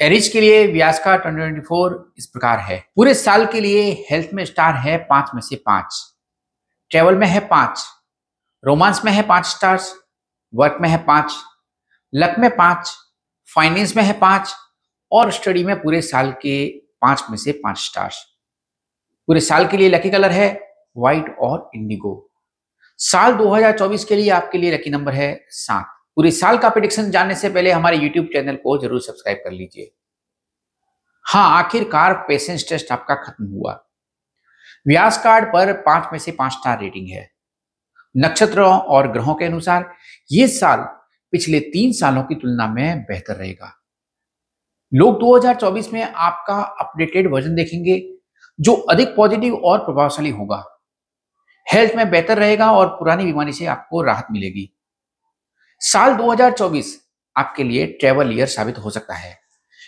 एरिज के लिए व्यास का 2024 इस प्रकार है। पूरे साल के लिए हेल्थ में स्टार है पाँच में से पाँच। ट्रेवल में है पाँच। रोमांस में है पाँच स्टार्स वर्क में है पाँच। लक में पाँच फाइनेंस में है पाँच और स्टडी में पूरे साल के पाँच में से पाँच स्टार्स पूरे साल के लिए लकी कलर है व्हाइट और इंडिगो साल 2024 के लिए आपके लिए लकी नंबर है सात। पूरे साल का प्रिडिक्शन जानने से पहले हमारे यूट्यूब चैनल को ज़रूर सब्सक्राइब कर लीजिए। हाँ आखिरकार पेशेंस टेस्ट आपका खत्म हुआ। व्यास कार्ड पर पाँच में से पाँच स्टार रेटिंग है। नक्षत्रों और ग्रहों के अनुसार ये साल पिछले तीन सालों की तुलना में बेहतर रहेगा। लोग 2024 में आपका अपडेटेड वर्जन देखेंगे, जो अधिक पॉजिटिव और प्रभावशाली होगा। हेल्थ में बेहतर रहेगा और पुरानी बीमारी से आपको राहत मिलेगी। साल 2024 आपके लिए ट्रेवल ईयर साबित हो सकता है,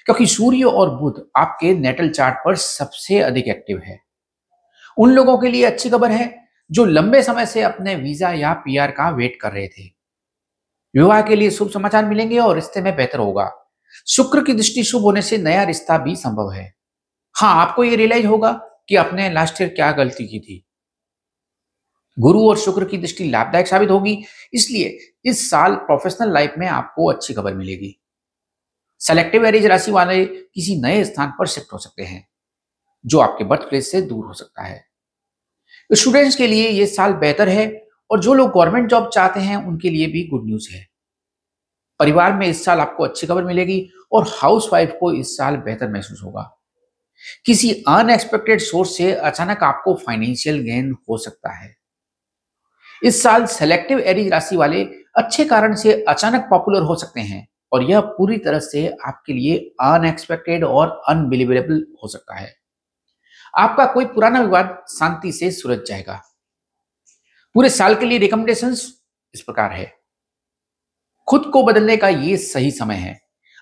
क्योंकि सूर्य और बुध आपके नेटल चार्ट पर सबसे अधिक एक्टिव है। उन लोगों के लिए अच्छी खबर है जो लंबे समय से अपने वीज़ा या पीआर का वेट कर रहे थे। विवाह के लिए शुभ समाचार मिलेंगे और रिश्ते में बेहतर होगा। शुक्र की दृष्टि शुभ होने से नया रिश्ता भी संभव है। हाँ आपको ये रियलाइज़ होगा कि आपने लास्ट ईयर क्या गलती की थी। गुरु और शुक्र की दृष्टि लाभदायक साबित होगी। इसलिए इस साल प्रोफेशनल लाइफ में आपको अच्छी खबर मिलेगी। सेलेक्टिव एरिज राशि वाले किसी नए स्थान पर शिफ्ट हो सकते हैं, जो आपके बर्थ प्लेस से दूर हो सकता है। स्टूडेंट्स के लिए ये साल बेहतर है और जो लोग गवर्नमेंट जॉब चाहते हैं, उनके लिए भी गुड न्यूज़ है। परिवार में इस साल आपको अच्छी खबर मिलेगी और हाउस वाइफ को इस साल बेहतर महसूस होगा। किसी अनएक्सपेक्टेड सोर्स से अचानक आपको फाइनेंशियल गेन हो सकता है। इस साल सेलेक्टिव एरिज राशि वाले अच्छे कारण से अचानक पॉपुलर हो सकते हैं और यह पूरी तरह से आपके लिए अनएक्सपेक्टेड और अनबिलीवेबल हो सकता है। आपका कोई पुराना विवाद शांति से सुलझ जाएगा। पूरे साल के लिए रिकमेंडेशन इस प्रकार है। खुद को बदलने का ये सही समय है।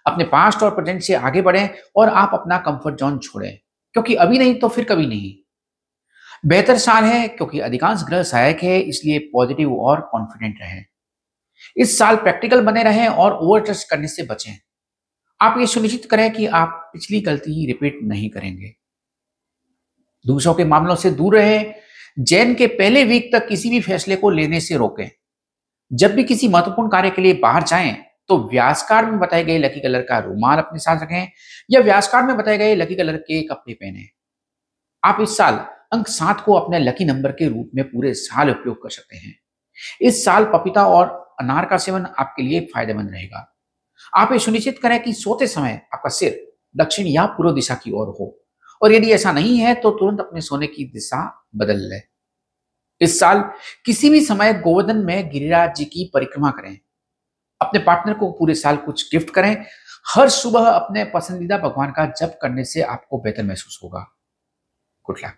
अपने पास्ट और प्रेजेंट से आगे बढ़ें और आप अपना कंफर्ट जोन छोड़ें, क्योंकि अभी नहीं तो फिर कभी नहीं। बेहतर साल है, क्योंकि अधिकांश ग्रह सहायक है, इसलिए पॉजिटिव और कॉन्फिडेंट रहें। इस साल प्रैक्टिकल बने रहें और ओवर ट्रस्ट करने से बचें। आप ये सुनिश्चित करें कि आप पिछली गलती रिपीट नहीं करेंगे। दूसरों के मामलों से दूर रहें, जैन के पहले वीक तक किसी भी फैसले को लेने से रोकें। जब भी किसी महत्वपूर्ण कार्य के लिए बाहर जाएँ तो व्यास कार्ड में बताए गए लकी कलर का रुमाल अपने साथ रखें या व्यास कार्ड में बताए गए लकी कलर के कपड़े पहने। आप इस साल अंक सात को अपने लकी नंबर के रूप में पूरे साल उपयोग कर सकते हैं। इस साल पपीता और अनार का सेवन आपके लिए फ़ायदेमंद रहेगा। आप ये सुनिश्चित करें कि सोते समय आपका सिर दक्षिण या पूर्व दिशा की ओर हो और यदि ऐसा नहीं है तो तुरंत अपने सोने की दिशा बदल लें। इस साल किसी भी समय गोवर्धन में गिरिराज जी की परिक्रमा करें। अपने पार्टनर को पूरे साल कुछ गिफ्ट करें। हर सुबह अपने पसंदीदा भगवान का जप करने से आपको बेहतर महसूस होगा। Good luck